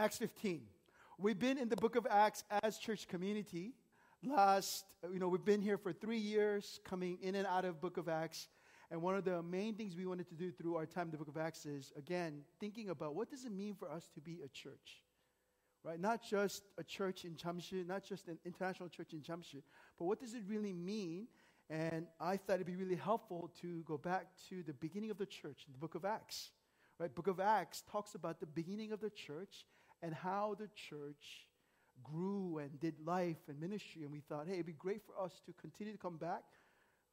Acts 15. We've been in the book of Acts as church community. Last, you know, we've been here for three years, coming in and out of book of Acts. And one of the main things we wanted to do through our time in the book of Acts is, again, thinking about what does it mean for us to be a church? Right? Not just a church in Jamsil, not just an international church in Jamsil, but what does it really mean? And I thought it'd be really helpful to go back to the beginning of the church in the book of Acts. Right? Book of Acts talks about the beginning of the church and how the church grew and did life and ministry. And we thought, hey, it'd be great for us to continue to come back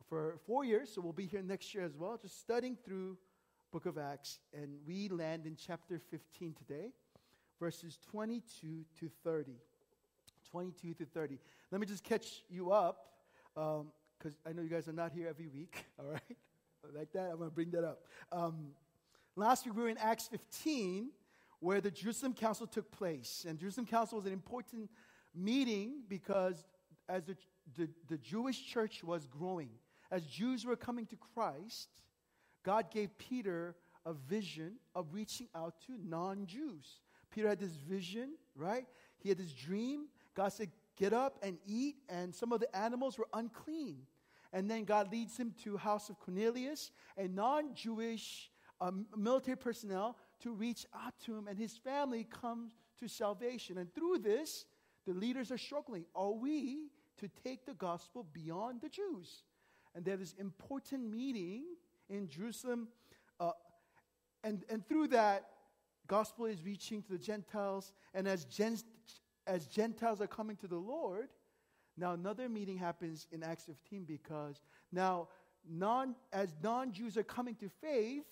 for four years, so we'll be here next year as well, just studying through book of Acts. And we land in chapter 15 today, verses 22 to 30. 22 to 30. Let me just catch you up, because um, I know you guys are not here every week, all right? Like that, I'm going to bring that up. Um, last week we were in Acts 15, where the Jerusalem Council took place. And Jerusalem Council was an important meeting because as the, the, the Jewish church was growing, as Jews were coming to Christ, God gave Peter a vision of reaching out to non Jews. Peter had this vision, right? He had this dream. God said, Get up and eat, and some of the animals were unclean. And then God leads him to house of Cornelius, a non-Jewish um, military personnel, to reach out to him, and his family comes to salvation. And through this, the leaders are struggling. Are we to take the gospel beyond the Jews? and there is important meeting in Jerusalem. Uh, and, and through that, gospel is reaching to the Gentiles. And as, Gen- as Gentiles are coming to the Lord, now another meeting happens in Acts 15 because now non, as non-Jews are coming to faith,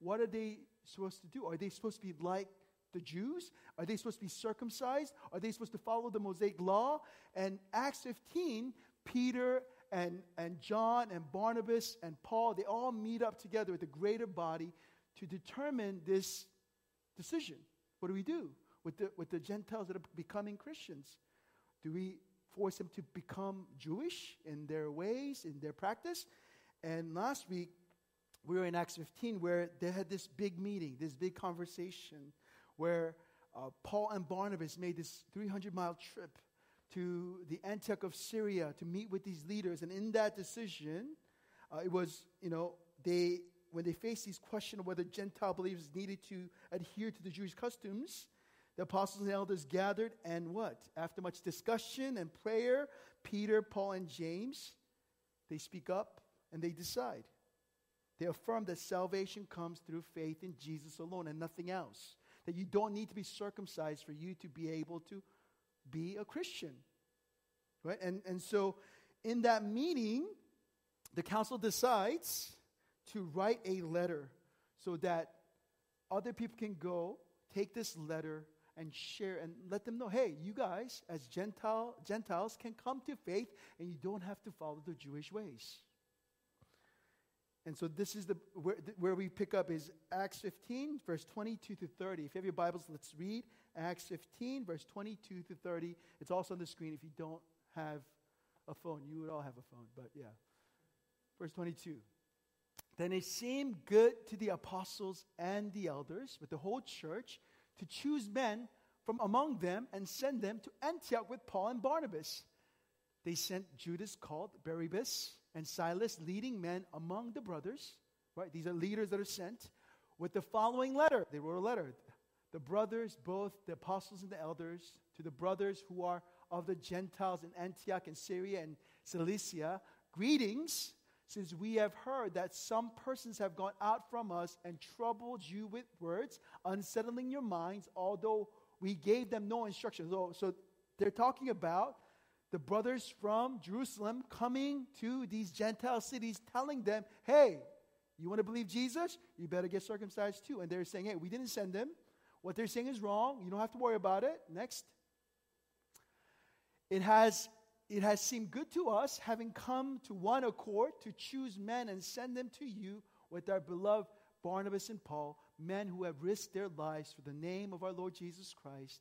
what are they supposed to do? Are they supposed to be like the Jews? Are they supposed to be circumcised? Are they supposed to follow the Mosaic law? And Acts 15, Peter and, and John and Barnabas and Paul, they all meet up together with the greater body to determine this decision. What do we do with the, with the Gentiles that are becoming Christians? Do we force them to become Jewish in their ways, in their practice? And last week, we were in Acts 15 where they had this big meeting, this big conversation where uh, Paul and Barnabas made this 300 mile trip to the Antioch of Syria to meet with these leaders. And in that decision, uh, it was, you know, they, when they faced these question of whether Gentile believers needed to adhere to the Jewish customs, the apostles and elders gathered, and what? After much discussion and prayer, Peter, Paul, and James, they speak up and they decide. They affirm that salvation comes through faith in Jesus alone and nothing else. That you don't need to be circumcised for you to be able to be a Christian. Right? And, and so in that meeting, the council decides to write a letter so that other people can go, take this letter, and share and let them know hey, you guys, as Gentile, Gentiles, can come to faith and you don't have to follow the Jewish ways. And so this is the where, where, we pick up is Acts 15, verse 22 to 30. If you have your Bibles, let's read Acts 15, verse 22 to 30. It's also on the screen. If you don't have a phone, you would all have a phone, but yeah. Verse 22. Then it seemed good to the apostles and the elders, with the whole church, to choose men from among them and send them to Antioch with Paul and Barnabas. They sent Judas called Barsabbas and Silas, leading men among the brothers, right? These are leaders that are sent with the following letter. They wrote a letter. The brothers, both the apostles and the elders, to the brothers who are of the Gentiles in Antioch and Syria and Cilicia, greetings, since we have heard that some persons have gone out from us and troubled you with words, unsettling your minds, although we gave them no instruction. So, so they're talking about the brothers from Jerusalem coming to these Gentile cities, telling them, hey, you want to believe Jesus? You better get circumcised too. And they're saying, hey, we didn't send them. What they're saying is wrong. You don't have to worry about it. Next. It has, it has seemed good to us, having come to one accord, to choose men and send them to you with our beloved Barnabas and Paul, men who have risked their lives for the name of our Lord Jesus Christ.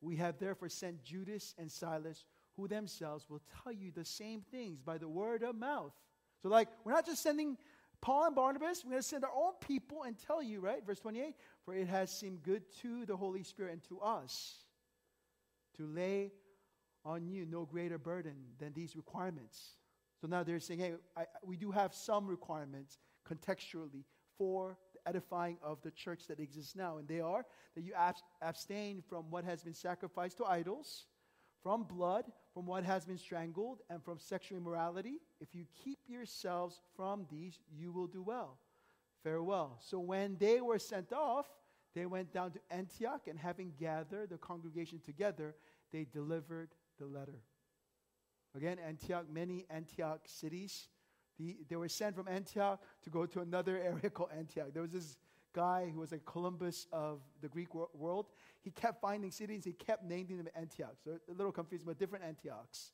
We have therefore sent Judas and Silas who themselves will tell you the same things by the word of mouth. So, like, we're not just sending Paul and Barnabas, we're going to send our own people and tell you, right? Verse 28 For it has seemed good to the Holy Spirit and to us to lay on you no greater burden than these requirements. So now they're saying, hey, I, we do have some requirements contextually for the edifying of the church that exists now. And they are that you abstain from what has been sacrificed to idols, from blood, from what has been strangled, and from sexual immorality. If you keep yourselves from these, you will do well. Farewell. So when they were sent off, they went down to Antioch, and having gathered the congregation together, they delivered the letter. Again, Antioch, many Antioch cities. The, they were sent from Antioch to go to another area called Antioch. There was this guy who was a Columbus of the Greek wor- world. He kept finding cities, he kept naming them Antioch. So a little confusing, but different Antiochs.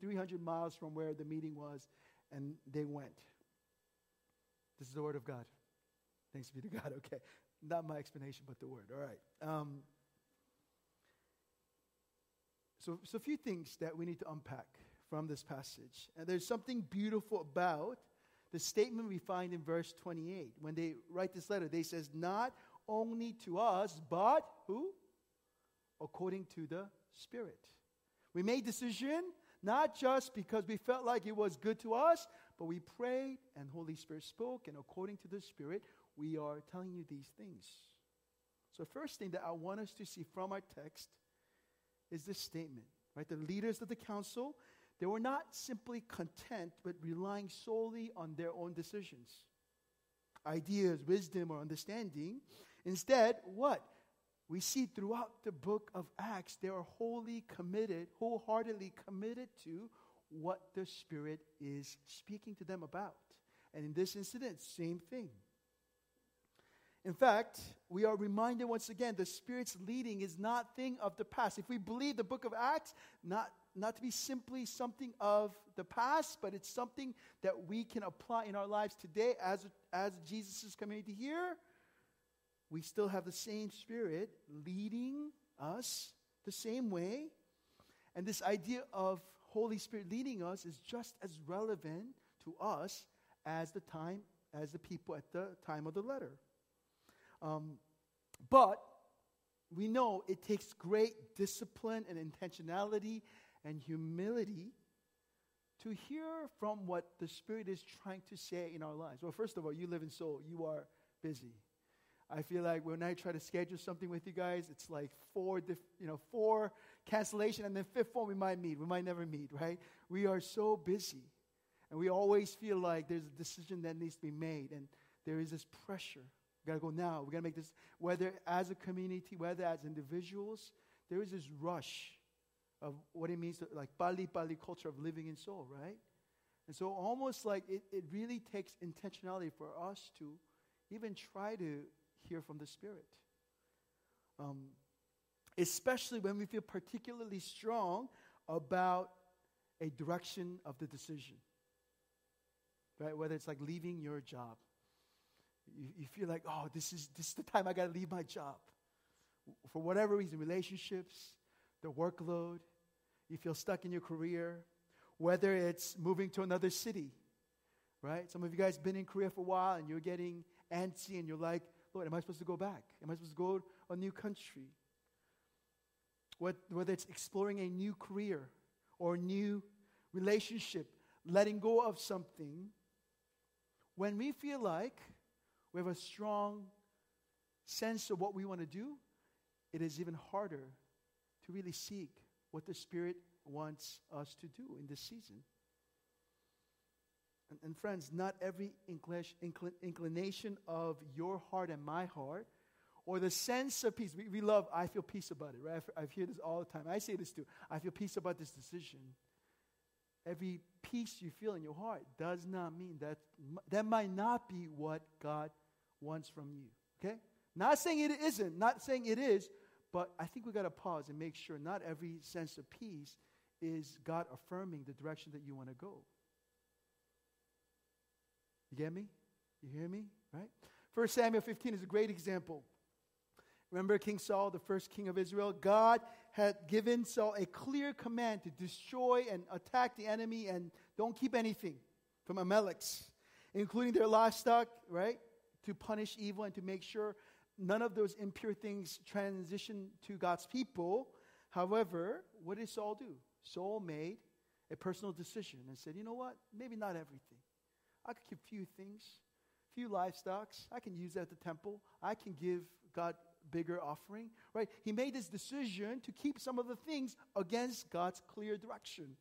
300 miles from where the meeting was, and they went. This is the word of God. Thanks be to God. Okay. Not my explanation, but the word. All right. Um, so, so, a few things that we need to unpack from this passage. And there's something beautiful about the statement we find in verse 28. When they write this letter, they says, not only to us, but who? According to the Spirit. We made decision not just because we felt like it was good to us, but we prayed and Holy Spirit spoke, and according to the Spirit, we are telling you these things. So, first thing that I want us to see from our text is this statement, right? The leaders of the council, they were not simply content with relying solely on their own decisions, ideas, wisdom, or understanding. Instead, what? We see throughout the book of Acts, they are wholly committed, wholeheartedly committed to what the Spirit is speaking to them about. And in this incident, same thing. In fact, we are reminded once again the Spirit's leading is not thing of the past. If we believe the book of Acts, not, not to be simply something of the past, but it's something that we can apply in our lives today as, as Jesus' community here, we still have the same Spirit leading us the same way. And this idea of Holy Spirit leading us is just as relevant to us as the time, as the people at the time of the letter. Um, but we know it takes great discipline and intentionality and humility to hear from what the Spirit is trying to say in our lives. Well, first of all, you live in Seoul, you are busy. I feel like when I try to schedule something with you guys, it's like four, diff, you know, four cancellation, and then fifth one we might meet. We might never meet, right? We are so busy, and we always feel like there's a decision that needs to be made, and there is this pressure. We got to go now. We got to make this, whether as a community, whether as individuals, there is this rush of what it means to, like, Bali Bali culture of living in Seoul, right? And so, almost like it, it really takes intentionality for us to even try to hear from the Spirit. Um, especially when we feel particularly strong about a direction of the decision. Right? Whether it's like leaving your job you, you feel like, oh, this is, this is the time I got to leave my job. For whatever reason, relationships, the workload, you feel stuck in your career, whether it's moving to another city, right? Some of you guys been in Korea for a while and you're getting antsy and you're like, Lord, am I supposed to go back? Am I supposed to go to a new country? What, whether it's exploring a new career or a new relationship, letting go of something, when we feel like we have a strong sense of what we want to do, it is even harder to really seek what the Spirit wants us to do in this season. And, and friends, not every inclination of your heart and my heart, or the sense of peace. We, we love, I feel peace about it, right? I've, I've heard this all the time. I say this too. I feel peace about this decision. Every peace you feel in your heart does not mean that that might not be what God wants from you. Okay? Not saying it isn't, not saying it is, but I think we've got to pause and make sure not every sense of peace is God affirming the direction that you want to go. You get me? You hear me? Right? First Samuel 15 is a great example. Remember King Saul, the first king of Israel? God had given Saul a clear command to destroy and attack the enemy and don't keep anything from Amalek's. including their livestock, right? To punish evil and to make sure none of those impure things transition to God's people. However, what did Saul do? Saul made a personal decision and said, you know what? Maybe not everything. I could keep few things, few livestocks. I can use that at the temple. I can give God bigger offering, right? He made this decision to keep some of the things against God's clear direction.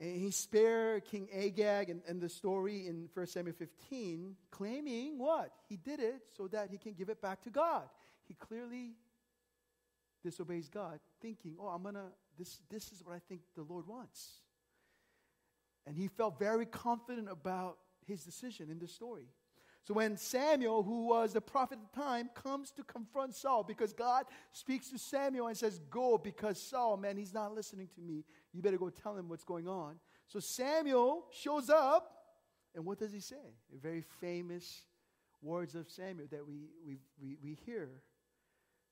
And he spared King Agag and, and the story in 1 Samuel 15, claiming what? He did it so that he can give it back to God. He clearly disobeys God, thinking, oh, I'm going to, this, this is what I think the Lord wants. And he felt very confident about his decision in the story. So when Samuel, who was the prophet at the time, comes to confront Saul, because God speaks to Samuel and says, Go, because Saul, man, he's not listening to me. You better go tell him what's going on. So Samuel shows up, and what does he say? Very famous words of Samuel that we, we, we, we hear.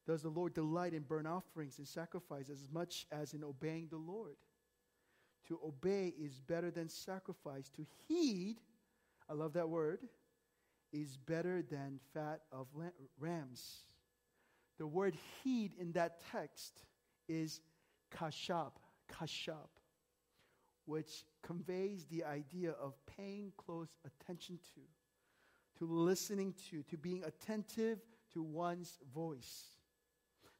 Does the Lord delight in burnt offerings and sacrifices as much as in obeying the Lord? To obey is better than sacrifice. To heed, I love that word, is better than fat of rams. The word heed in that text is kashab, kashab, which conveys the idea of paying close attention to, to listening to, to being attentive to one's voice,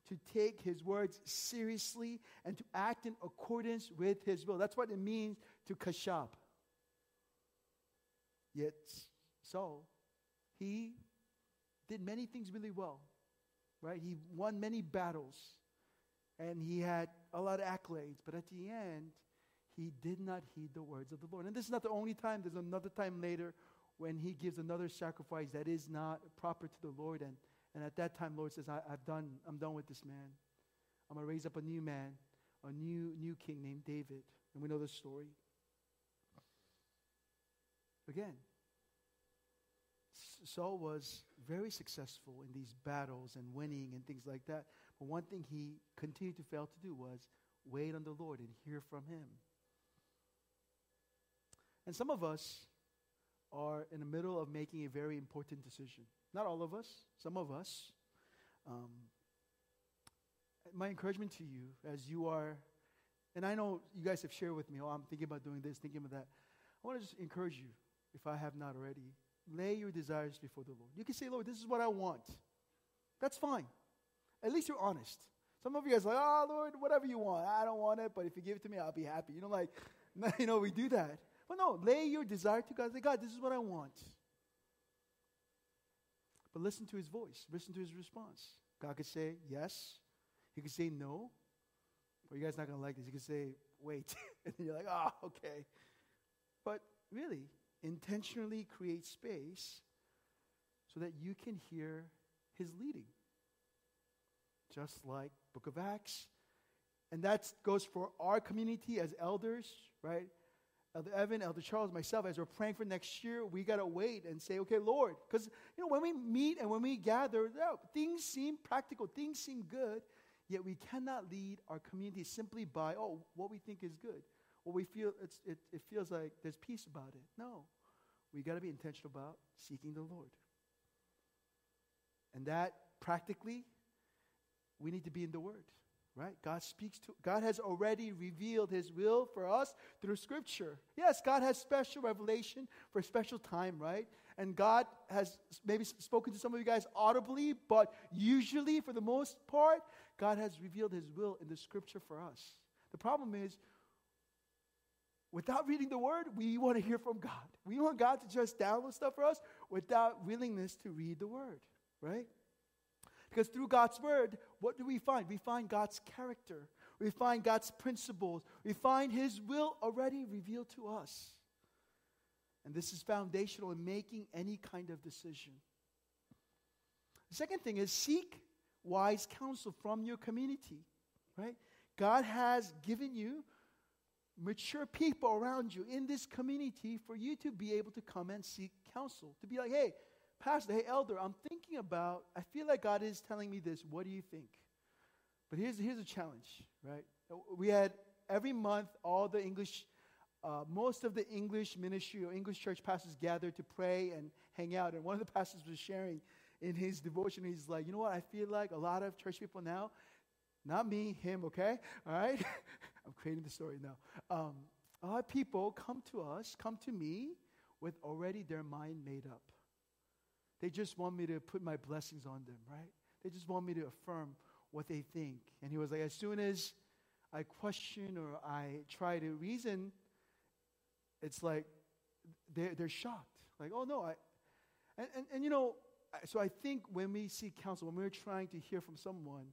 to take his words seriously and to act in accordance with his will. That's what it means to kashab. Yet, so he did many things really well, right? He won many battles and he had a lot of accolades, but at the end, he did not heed the words of the Lord. And this is not the only time, there's another time later when he gives another sacrifice that is not proper to the Lord. And, and at that time, Lord says, I, have done, I'm done with this man. I'm going to raise up a new man, a new, new king named David. And we know the story. Again, Saul was very successful in these battles and winning and things like that. One thing he continued to fail to do was wait on the Lord and hear from him. And some of us are in the middle of making a very important decision. Not all of us, some of us. Um, my encouragement to you as you are, and I know you guys have shared with me, oh, I'm thinking about doing this, thinking about that. I want to just encourage you, if I have not already, lay your desires before the Lord. You can say, Lord, this is what I want. That's fine. At least you're honest. Some of you guys are like, oh, Lord, whatever you want. I don't want it, but if you give it to me, I'll be happy. You know, like, you know, we do that. But no, lay your desire to God. Say, God, this is what I want. But listen to his voice. Listen to his response. God could say yes. He could say no. Or you guys not going to like this. He could say, wait. and you're like, oh, okay. But really, intentionally create space so that you can hear his leading. Just like Book of Acts. And that goes for our community as elders, right? Elder Evan, Elder Charles, myself, as we're praying for next year, we got to wait and say, okay, Lord. Because, you know, when we meet and when we gather, things seem practical, things seem good, yet we cannot lead our community simply by, oh, what we think is good or we feel it's, it, it feels like there's peace about it. No. We got to be intentional about seeking the Lord. And that practically, we need to be in the Word, right? God speaks to, God has already revealed His will for us through Scripture. Yes, God has special revelation for a special time, right? And God has maybe spoken to some of you guys audibly, but usually, for the most part, God has revealed His will in the Scripture for us. The problem is, Without reading the word, we want to hear from God. We want God to just download stuff for us without willingness to read the word, right? Because through God's word, what do we find? We find God's character. We find God's principles. We find his will already revealed to us. And this is foundational in making any kind of decision. The second thing is seek wise counsel from your community, right? God has given you mature people around you in this community for you to be able to come and seek counsel. To be like, hey, Pastor, hey, Elder, I'm thinking about, I feel like God is telling me this. What do you think? But here's, here's a challenge, right? We had every month all the English uh, most of the English ministry or English church pastors gathered to pray and hang out. And one of the pastors was sharing in his devotion, he's like, you know what? I feel like a lot of church people now, not me, him, okay? All right? I'm creating the story now. Um, a lot of people come to us, come to me with already their mind made up. They just want me to put my blessings on them, right? They just want me to affirm what they think. And he was like, as soon as I question or I try to reason, it's like they're, they're shocked. Like, oh no, I, and, and, and you know, so I think when we seek counsel, when we're trying to hear from someone,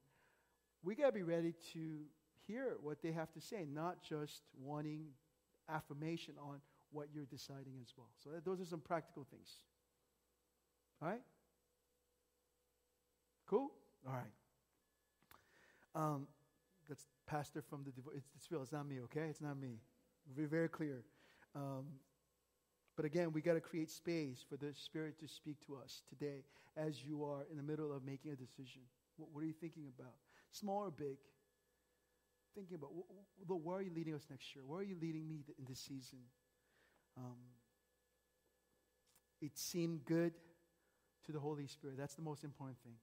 we got to be ready to hear what they have to say, not just wanting affirmation on what you're deciding as well. So those are some practical things. All right? Cool? All right. Um, that's pastor from the divorce. It's, it's real. It's not me, okay? It's not me. Be very clear. Um, but again, we got to create space for the Spirit to speak to us today as you are in the middle of making a decision. What, what are you thinking about? Small or big? Thinking about, where are you leading us next year? Where are you leading me in this season? Um, it seemed good to the Holy Spirit. That's the most important thing.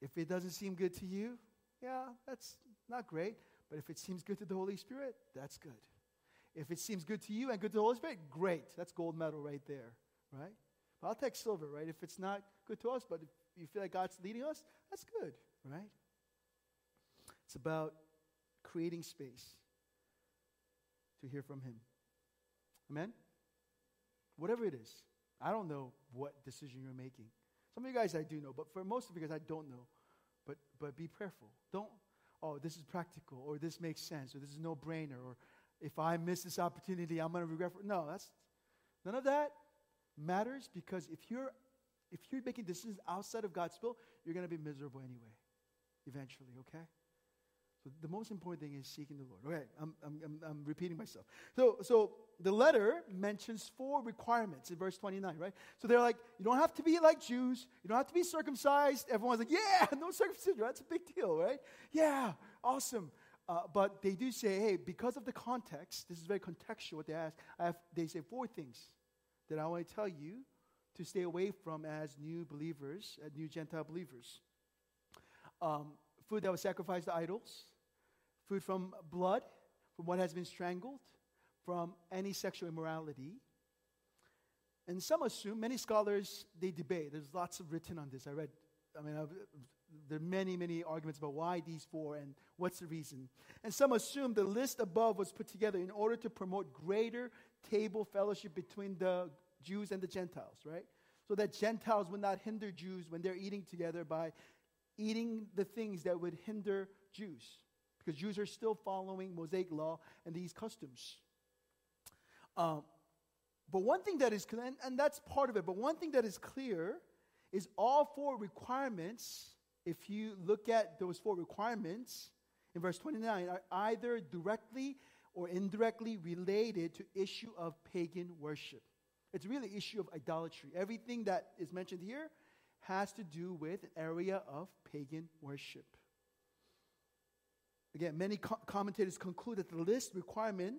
If it doesn't seem good to you, yeah, that's not great. But if it seems good to the Holy Spirit, that's good. If it seems good to you and good to the Holy Spirit, great. That's gold medal right there, right? But I'll take silver, right? If it's not good to us, but if you feel like God's leading us, that's good, right? It's about creating space to hear from Him. Amen? Whatever it is. I don't know what decision you're making. Some of you guys I do know, but for most of you guys I don't know. But, but be prayerful. Don't, oh, this is practical, or this makes sense, or this is no brainer, or if I miss this opportunity, I'm going to regret. For, no, that's none of that matters because if you're if you're making decisions outside of God's will, you're going to be miserable anyway, eventually. Okay. So the most important thing is seeking the Lord. Okay, I'm, I'm, I'm, repeating myself. So, so the letter mentions four requirements in verse 29, right? So they're like, you don't have to be like Jews. You don't have to be circumcised. Everyone's like, yeah, no circumcision. That's a big deal, right? Yeah, awesome. Uh, but they do say, hey, because of the context, this is very contextual what they ask. Have, they say four things that I want to tell you to stay away from as new believers, as new Gentile believers. Um, food that was sacrificed to idols, food from blood, from what has been strangled, from any sexual immorality. And some assume, many scholars, they debate. There's lots of written on this. I read, I mean, I've, there are many, many arguments about why these four and what's the reason. And some assume the list above was put together in order to promote greater table fellowship between the Jews and the Gentiles, right? So that Gentiles would not hinder Jews when they're eating together by eating the things that would hinder Jews. Because Jews are still following Mosaic law and these customs. Um, but one thing that is, and, and that's part of it, but one thing that is clear is all four requirements if you look at those four requirements in verse 29, are either directly or indirectly related to issue of pagan worship. It's really issue of idolatry. Everything that is mentioned here has to do with area of pagan worship. Again, many co- commentators conclude that the list requirement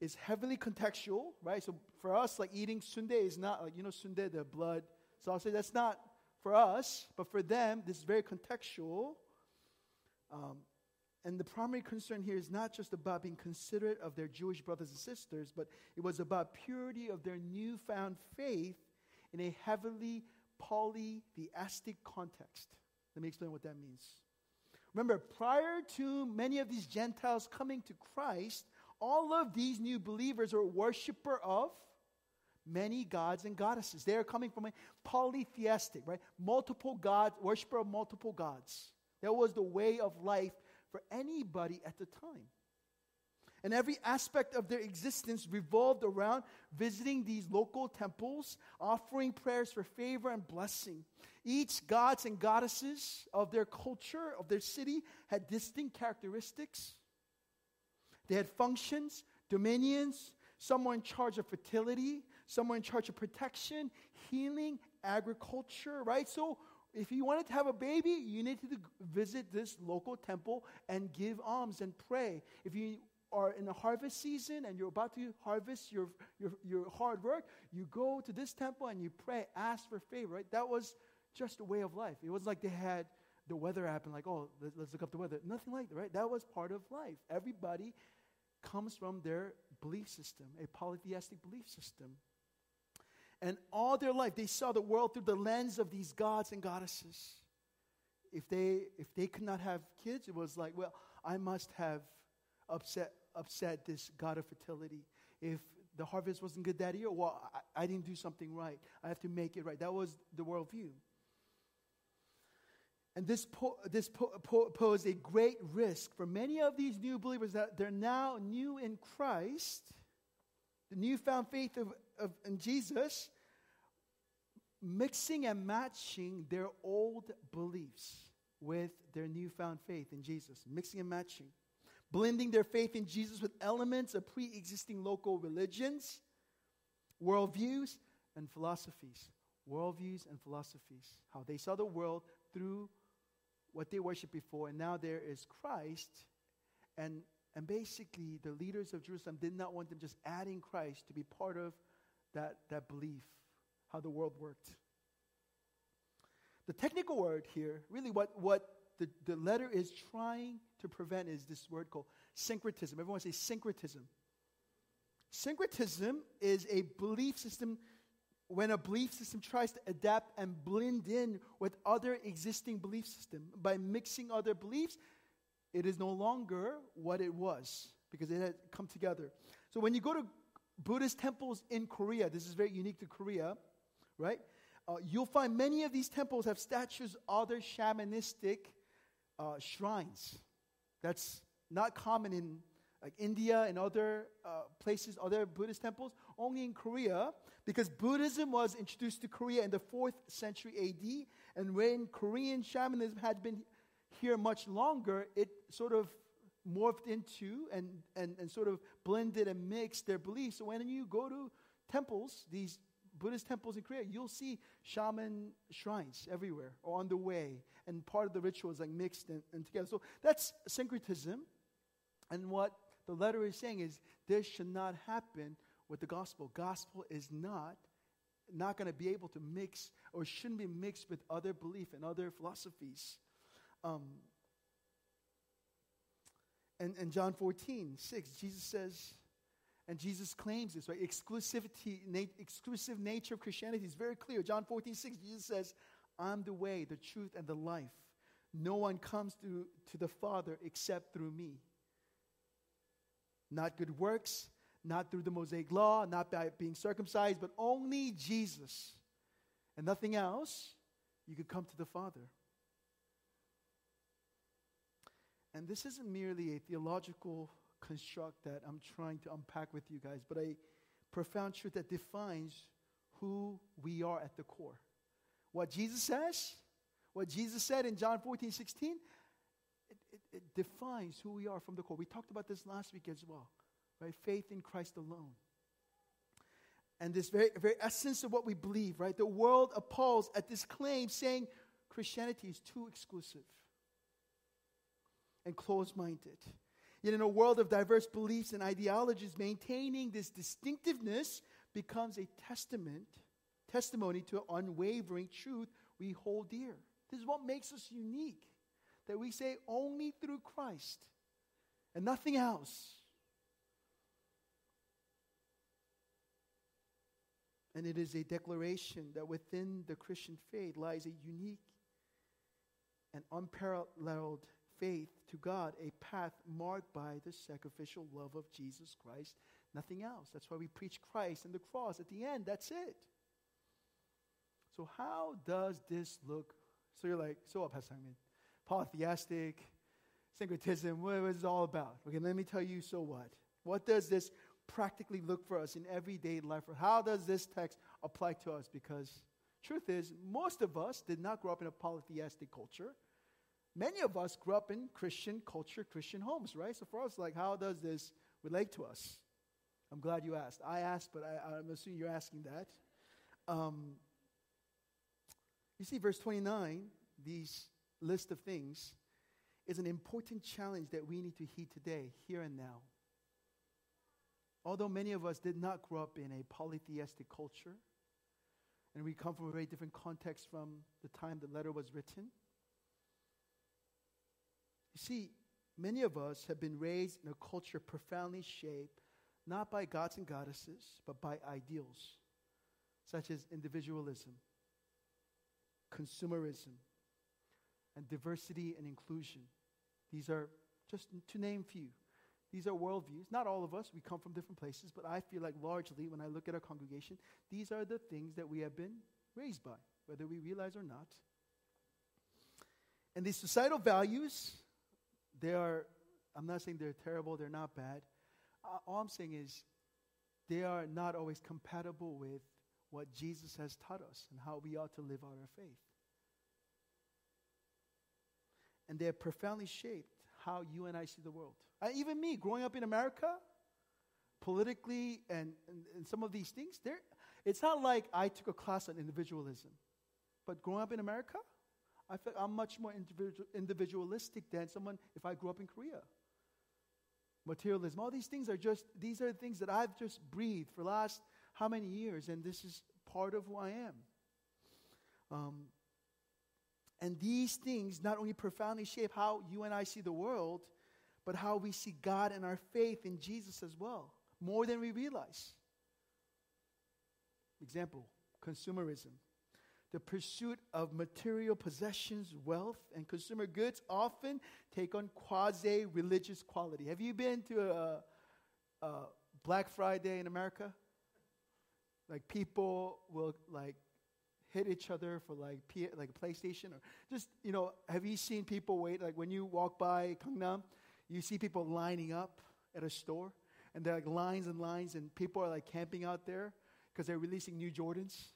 is heavily contextual, right? So for us, like eating sundae is not like, you know, sundae, the blood sausage, that's not for us, but for them, this is very contextual. Um, and the primary concern here is not just about being considerate of their Jewish brothers and sisters, but it was about purity of their newfound faith in a heavily polytheistic context. Let me explain what that means. Remember, prior to many of these Gentiles coming to Christ, all of these new believers are worshiper of many gods and goddesses. They are coming from a polytheistic, right? Multiple gods, worshiper of multiple gods. That was the way of life for anybody at the time. And every aspect of their existence revolved around visiting these local temples, offering prayers for favor and blessing. Each gods and goddesses of their culture, of their city, had distinct characteristics. They had functions, dominions, some were in charge of fertility, someone in charge of protection, healing, agriculture, right? So if you wanted to have a baby, you needed to visit this local temple and give alms and pray. If you are in the harvest season and you're about to harvest your, your, your hard work, you go to this temple and you pray, ask for favor, right? That was just a way of life. It was like they had the weather app and like, oh, let's look up the weather. Nothing like that, right? That was part of life. Everybody comes from their belief system, a polytheistic belief system. And all their life, they saw the world through the lens of these gods and goddesses. If they, if they could not have kids, it was like, well, I must have upset, upset this god of fertility. If the harvest wasn't good that year, well, I, I didn't do something right. I have to make it right. That was the worldview. And this, po- this po- po- posed a great risk for many of these new believers that they're now new in Christ, the newfound faith of, of in Jesus, mixing and matching their old beliefs with their newfound faith in Jesus, mixing and matching, blending their faith in Jesus with elements of pre existing local religions, worldviews, and philosophies. Worldviews and philosophies. How they saw the world through what they worshiped before, and now there is Christ. And, and basically, the leaders of Jerusalem did not want them just adding Christ to be part of that, that belief how the world worked. The technical word here, really what, what the, the letter is trying to prevent is this word called syncretism. Everyone say syncretism. Syncretism is a belief system when a belief system tries to adapt and blend in with other existing belief system by mixing other beliefs it is no longer what it was because it had come together so when you go to buddhist temples in korea this is very unique to korea right? Uh, you'll find many of these temples have statues, other shamanistic uh, shrines. That's not common in like India and other uh, places, other Buddhist temples, only in Korea, because Buddhism was introduced to Korea in the 4th century AD, and when Korean shamanism had been here much longer, it sort of morphed into and, and, and sort of blended and mixed their beliefs. So when you go to temples, these Buddhist temples in Korea, you'll see shaman shrines everywhere or on the way. And part of the ritual is like mixed and, and together. So that's syncretism. And what the letter is saying is this should not happen with the gospel. Gospel is not not going to be able to mix or shouldn't be mixed with other belief and other philosophies. Um, and, and John 14, 6, Jesus says, and Jesus claims this, right? Exclusivity, na- exclusive nature of Christianity is very clear. John 14, 6, Jesus says, I'm the way, the truth, and the life. No one comes to, to the Father except through me. Not good works, not through the Mosaic law, not by being circumcised, but only Jesus. And nothing else, you could come to the Father. And this isn't merely a theological construct that I'm trying to unpack with you guys, but a profound truth that defines who we are at the core. What Jesus says, what Jesus said in John 14, 16, it, it, it defines who we are from the core. We talked about this last week as well, right? Faith in Christ alone. And this very, very essence of what we believe, right? The world appalls at this claim saying Christianity is too exclusive and closed minded. Yet, in a world of diverse beliefs and ideologies, maintaining this distinctiveness becomes a testament, testimony to unwavering truth we hold dear. This is what makes us unique. That we say only through Christ and nothing else. And it is a declaration that within the Christian faith lies a unique and unparalleled faith to God a path marked by the sacrificial love of Jesus Christ, nothing else. That's why we preach Christ and the cross at the end. That's it. So, how does this look? So, you're like, so what, Pastor Simon? Polytheistic, syncretism, what is it all about? Okay, let me tell you, so what? What does this practically look for us in everyday life? How does this text apply to us? Because truth is, most of us did not grow up in a polytheistic culture many of us grew up in Christian culture, Christian homes, right? So for us, like, how does this relate to us? I'm glad you asked. I asked, but I, am assuming you're asking that. Um, you see, verse 29, these list of things, is an important challenge that we need to heed today, here and now. although many of us did not grow up in a polytheistic culture, and we come from a very different context from the time the letter was written, you see, many of us have been raised in a culture profoundly shaped not by gods and goddesses, but by ideals such as individualism, consumerism, and diversity and inclusion. These are just to name few. These are worldviews. Not all of us, we come from different places, but I feel like largely when I look at our congregation, these are the things that we have been raised by, whether we realize or not. And these societal values, they are, I'm not saying they're terrible, they're not bad. Uh, all I'm saying is they are not always compatible with what Jesus has taught us and how we ought to live out our faith. And they have profoundly shaped how you and I see the world. Uh, even me, growing up in America, politically and, and, and some of these things, it's not like I took a class on individualism. But growing up in America, I feel I'm much more individual, individualistic than someone if I grew up in Korea. Materialism, all these things are just, these are the things that I've just breathed for last how many years, and this is part of who I am. Um, and these things not only profoundly shape how you and I see the world, but how we see God and our faith in Jesus as well, more than we realize. Example consumerism. The pursuit of material possessions, wealth, and consumer goods often take on quasi religious quality. Have you been to a, a Black Friday in America? Like people will like hit each other for like P- like a PlayStation or just you know have you seen people wait like when you walk by Gangnam you see people lining up at a store and they're like lines and lines and people are like camping out there because they're releasing new Jordans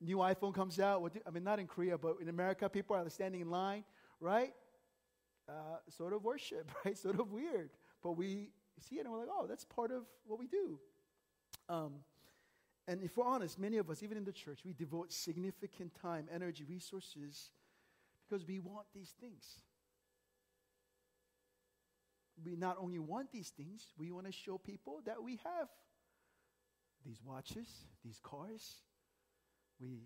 new iPhone comes out do, I mean not in Korea but in America people are standing in line right uh, sort of worship right sort of weird but we see it and we're like oh that's part of what we do um, and if we're honest, many of us, even in the church, we devote significant time, energy, resources because we want these things. We not only want these things, we want to show people that we have these watches, these cars. We,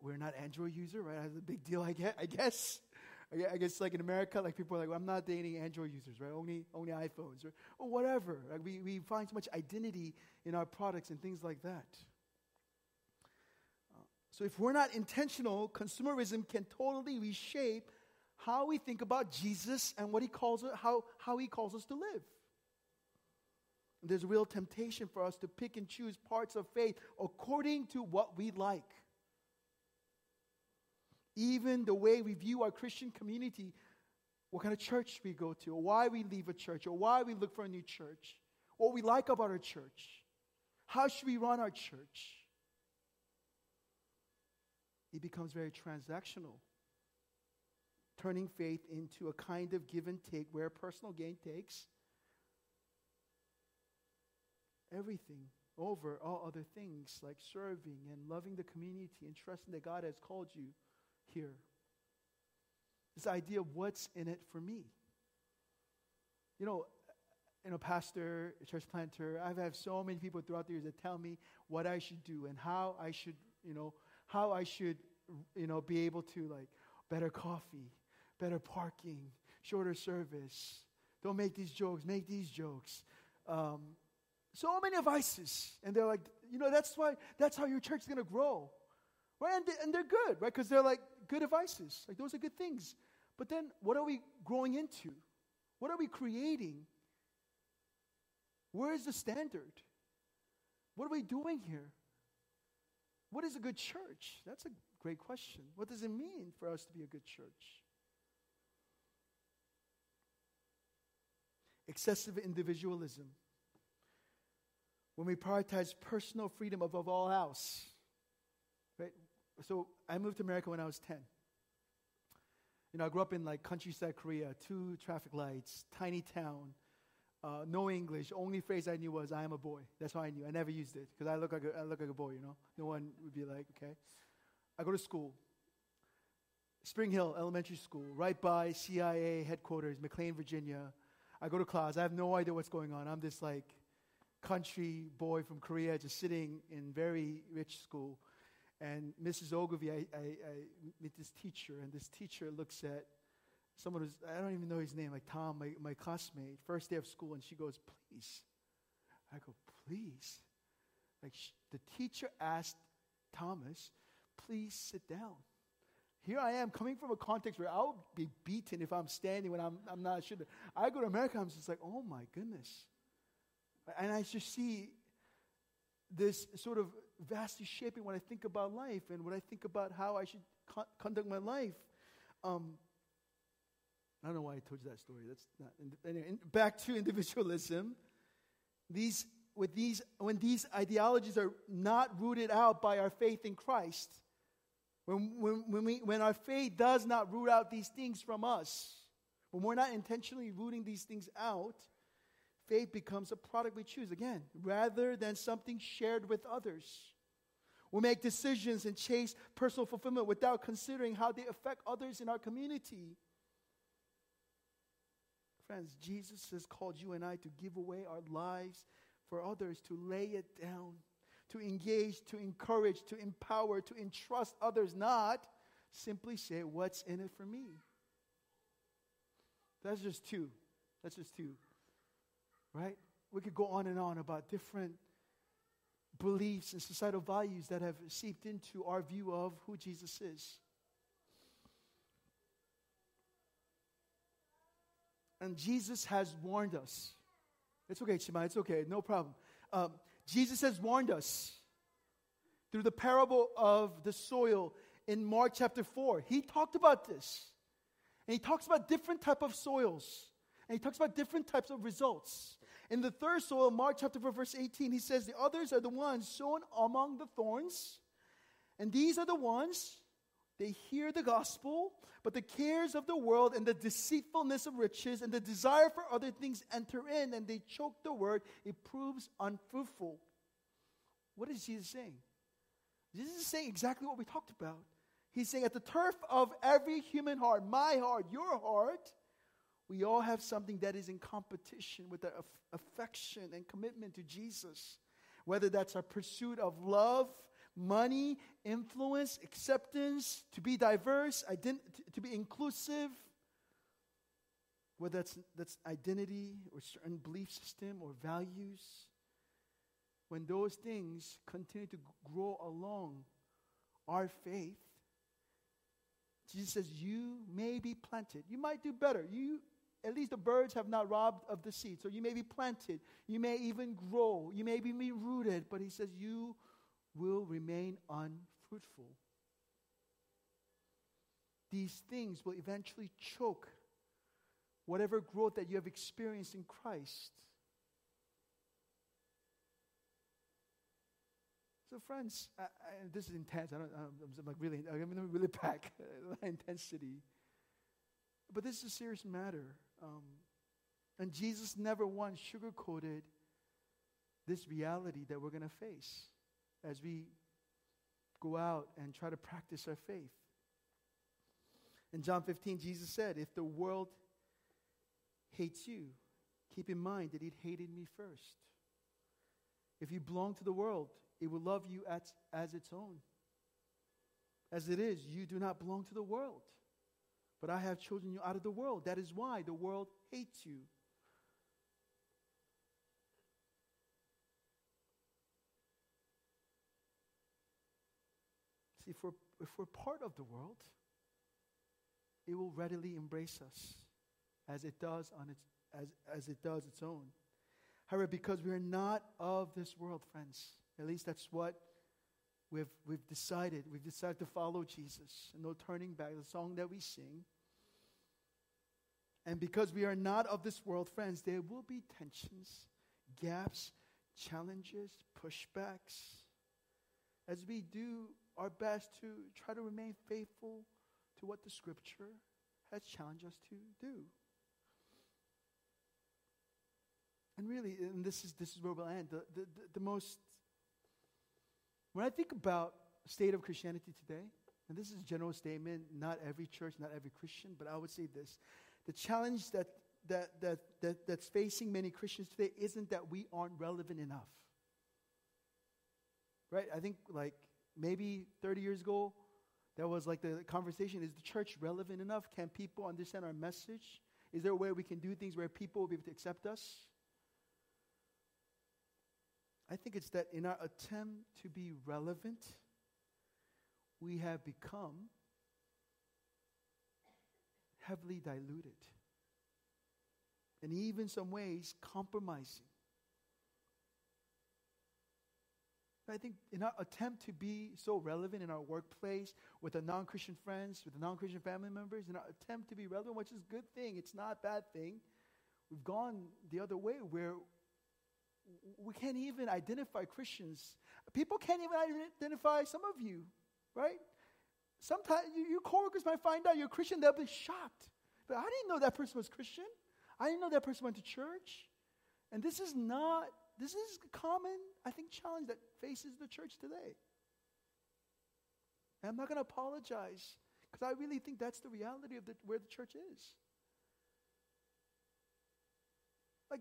we're not Android user, right? That's a big deal, I guess. I guess. I guess like in America, like people are like, well, I'm not dating Android users, right? Only, only iPhones or, or whatever. Like we, we find so much identity in our products and things like that. Uh, so if we're not intentional, consumerism can totally reshape how we think about Jesus and what he calls how, how he calls us to live. There's a real temptation for us to pick and choose parts of faith according to what we like even the way we view our Christian community, what kind of church we go to, or why we leave a church, or why we look for a new church, what we like about our church, how should we run our church. It becomes very transactional, turning faith into a kind of give and take where personal gain takes everything over all other things like serving and loving the community and trusting that God has called you here. This idea of what's in it for me. You know, you know, pastor, church planter, I've had so many people throughout the years that tell me what I should do and how I should, you know, how I should, you know, be able to like better coffee, better parking, shorter service. Don't make these jokes, make these jokes. Um, so many advices. And they're like, you know, that's why, that's how your church is going to grow. Right? And, they, and they're good, right? Because they're like good advices. Like those are good things. But then what are we growing into? What are we creating? Where is the standard? What are we doing here? What is a good church? That's a great question. What does it mean for us to be a good church? Excessive individualism. When we prioritize personal freedom above all else. So I moved to America when I was 10. You know, I grew up in like countryside Korea, two traffic lights, tiny town, uh, no English. Only phrase I knew was "I am a boy." That's all I knew. I never used it because I look like I look like a boy. You know, no one would be like, "Okay." I go to school, Spring Hill Elementary School, right by CIA headquarters, McLean, Virginia. I go to class. I have no idea what's going on. I'm this like, country boy from Korea just sitting in very rich school. And Mrs. Ogilvy, I, I, I meet this teacher, and this teacher looks at someone who's, I don't even know his name, like Tom, my, my classmate, first day of school, and she goes, Please. I go, Please. Like sh- the teacher asked Thomas, Please sit down. Here I am coming from a context where I'll be beaten if I'm standing when I'm, I'm not sure. I go to America, I'm just like, oh my goodness. And I just see this sort of vastly shaping when I think about life and when I think about how I should co- conduct my life. Um, I don't know why I told you that story. That's not. Anyway, back to individualism. These, with these, when these ideologies are not rooted out by our faith in Christ, when, when, when, we, when our faith does not root out these things from us, when we're not intentionally rooting these things out, faith becomes a product we choose again, rather than something shared with others. We make decisions and chase personal fulfillment without considering how they affect others in our community. Friends, Jesus has called you and I to give away our lives for others, to lay it down to engage, to encourage, to empower, to entrust others, not simply say, What's in it for me? That's just two. That's just two. Right? We could go on and on about different beliefs and societal values that have seeped into our view of who Jesus is. And Jesus has warned us. It's okay, Chima, it's okay, no problem. Um, Jesus has warned us through the parable of the soil in Mark chapter 4. He talked about this. And he talks about different type of soils. And he talks about different types of results. In the third soil, Mark chapter 4, verse 18, he says, The others are the ones sown among the thorns. And these are the ones, they hear the gospel, but the cares of the world and the deceitfulness of riches and the desire for other things enter in and they choke the word. It proves unfruitful. What is Jesus saying? Jesus is saying exactly what we talked about. He's saying, at the turf of every human heart, my heart, your heart, we all have something that is in competition with our aff- affection and commitment to Jesus. Whether that's our pursuit of love, money, influence, acceptance, to be diverse, ident- to be inclusive, whether that's, that's identity or certain belief system or values, when those things continue to grow along our faith, Jesus says, You may be planted. You might do better. You, at least the birds have not robbed of the seed. So you may be planted. You may even grow. You may be rooted. But he says, You will remain unfruitful. These things will eventually choke whatever growth that you have experienced in Christ. So, friends, I, I, this is intense. I don't, I'm, I'm like really, I'm really intensity. But this is a serious matter. Um, and Jesus never once sugarcoated this reality that we're going to face as we go out and try to practice our faith. In John 15, Jesus said, If the world hates you, keep in mind that it hated me first. If you belong to the world, it will love you as, as its own. As it is, you do not belong to the world. But I have chosen you out of the world. That is why the world hates you. See, if we're, if we're part of the world, it will readily embrace us as it does on its as, as it does its own. However, because we are not of this world, friends, at least that's what we've, we've decided. We've decided to follow Jesus and no turning back, the song that we sing. And because we are not of this world, friends, there will be tensions, gaps, challenges, pushbacks as we do our best to try to remain faithful to what the scripture has challenged us to do. And really, and this is, this is where we'll end, the, the, the, the most, when I think about state of Christianity today, and this is a general statement, not every church, not every Christian, but I would say this. The challenge that that, that, that, that's facing many Christians today isn't that we aren't relevant enough. Right? I think like maybe 30 years ago, that was like the conversation is the church relevant enough? Can people understand our message? Is there a way we can do things where people will be able to accept us? I think it's that in our attempt to be relevant, we have become heavily diluted. And even some ways compromising. I think in our attempt to be so relevant in our workplace with our non-Christian friends, with the non-Christian family members, in our attempt to be relevant, which is a good thing, it's not a bad thing. We've gone the other way where we can't even identify Christians. People can't even identify some of you, right? Sometimes you, your coworkers might find out you're a Christian, they'll be shocked. But I didn't know that person was Christian. I didn't know that person went to church. And this is not, this is a common, I think, challenge that faces the church today. And I'm not going to apologize because I really think that's the reality of the, where the church is. Like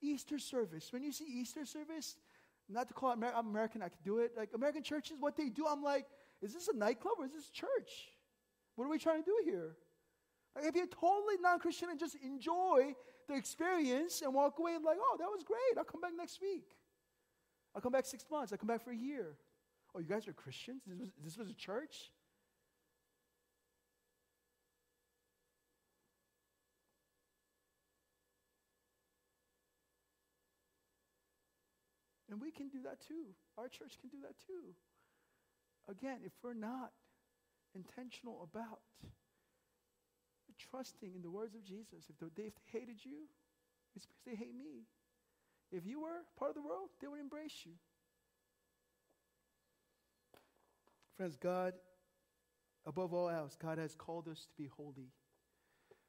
Easter service. When you see Easter service, not to call it Amer- American, I can do it. Like American churches, what they do, I'm like, is this a nightclub or is this church? What are we trying to do here? Like, if you're totally non Christian and just enjoy the experience and walk away like, oh, that was great. I'll come back next week. I'll come back six months. I'll come back for a year. Oh, you guys are Christians? This was, this was a church? And we can do that too. Our church can do that too. Again, if we're not intentional about trusting in the words of Jesus, if they, if they hated you, it's because they hate me. If you were part of the world, they would embrace you. Friends, God, above all else, God has called us to be holy.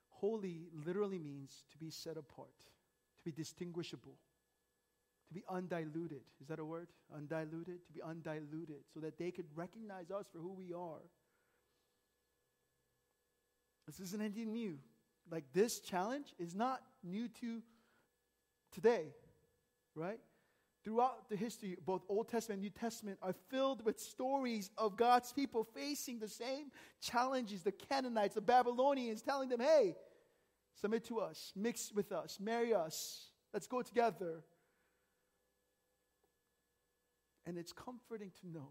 Holy literally means to be set apart, to be distinguishable, to be undiluted. Is that a word? Undiluted? To be undiluted, so that they could recognize us for who we are. This isn't anything new. Like this challenge is not new to today, right? Throughout the history, both Old Testament and New Testament are filled with stories of God's people facing the same challenges. The Canaanites, the Babylonians, telling them, hey, submit to us, mix with us, marry us, let's go together. And it's comforting to know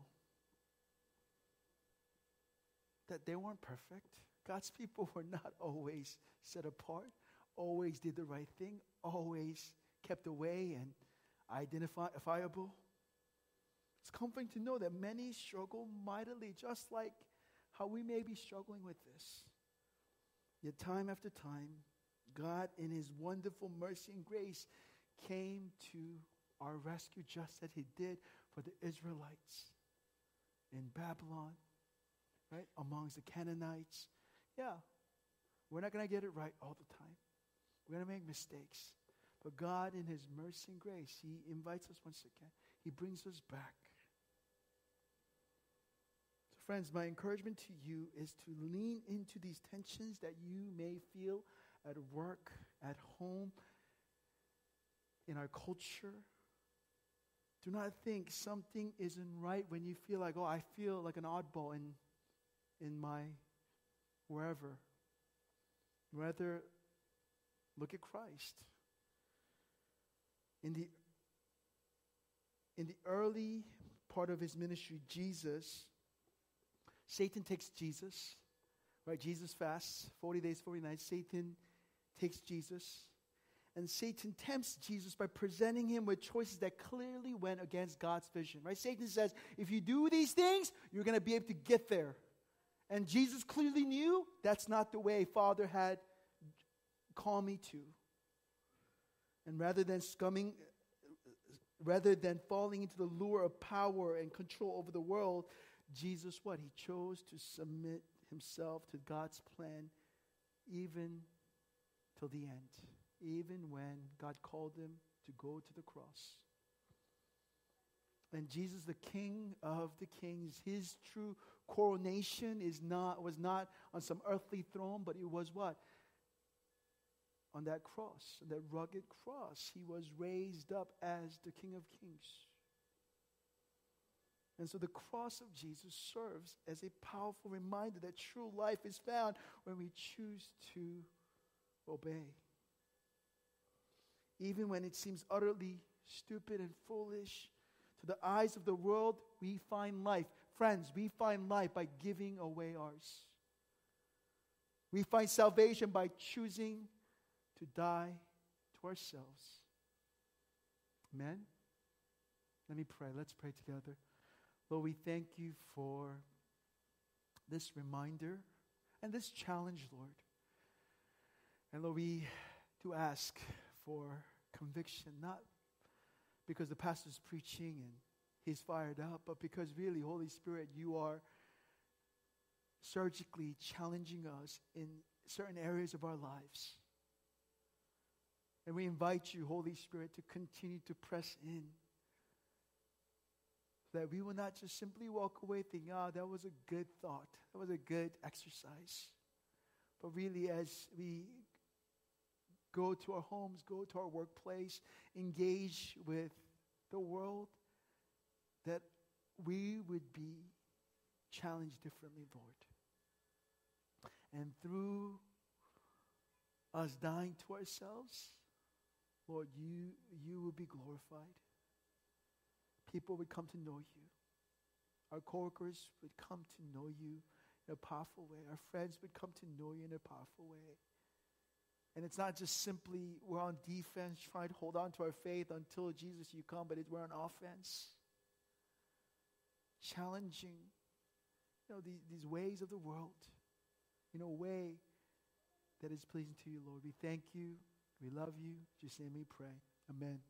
that they weren't perfect. God's people were not always set apart, always did the right thing, always kept away and identifiable. It's comforting to know that many struggle mightily, just like how we may be struggling with this. Yet, time after time, God, in His wonderful mercy and grace, came to our rescue just as He did for the Israelites in Babylon, right? Amongst the Canaanites. Yeah, we're not going to get it right all the time. We're going to make mistakes. But God, in His mercy and grace, He invites us once again. He brings us back. So, friends, my encouragement to you is to lean into these tensions that you may feel at work, at home, in our culture. Do not think something isn't right when you feel like, oh, I feel like an oddball in, in my wherever. Rather, look at Christ in the, in the early part of his ministry, Jesus, Satan takes Jesus, right? Jesus fasts 40 days, 40 nights. Satan takes Jesus. And Satan tempts Jesus by presenting him with choices that clearly went against God's vision, right? Satan says, if you do these things, you're going to be able to get there. And Jesus clearly knew that's not the way Father had called me to. And rather than scumming, rather than falling into the lure of power and control over the world, Jesus, what? He chose to submit himself to God's plan even till the end, even when God called him to go to the cross. And Jesus, the King of the Kings, his true coronation is not, was not on some earthly throne, but it was what? on that cross, on that rugged cross. He was raised up as the King of Kings. And so the cross of Jesus serves as a powerful reminder that true life is found when we choose to obey. Even when it seems utterly stupid and foolish, to the eyes of the world, we find life. Friends, we find life by giving away ours. We find salvation by choosing to die to ourselves. Amen? Let me pray. Let's pray together. Lord, we thank you for this reminder and this challenge, Lord. And Lord, we do ask for conviction, not because the pastor's preaching and he's fired up, but because really, Holy Spirit, you are surgically challenging us in certain areas of our lives. And we invite you, Holy Spirit, to continue to press in. That we will not just simply walk away thinking, ah, oh, that was a good thought, that was a good exercise. But really, as we go to our homes, go to our workplace, engage with the world, that we would be challenged differently, Lord. And through us dying to ourselves, Lord, you, you will be glorified. People would come to know you. Our coworkers would come to know you in a powerful way. Our friends would come to know you in a powerful way. And it's not just simply we're on defense trying to hold on to our faith until Jesus you come, but it's we're on offense. Challenging, you know, these, these ways of the world in a way that is pleasing to you, Lord. We thank you. We love you. Just name we pray. Amen.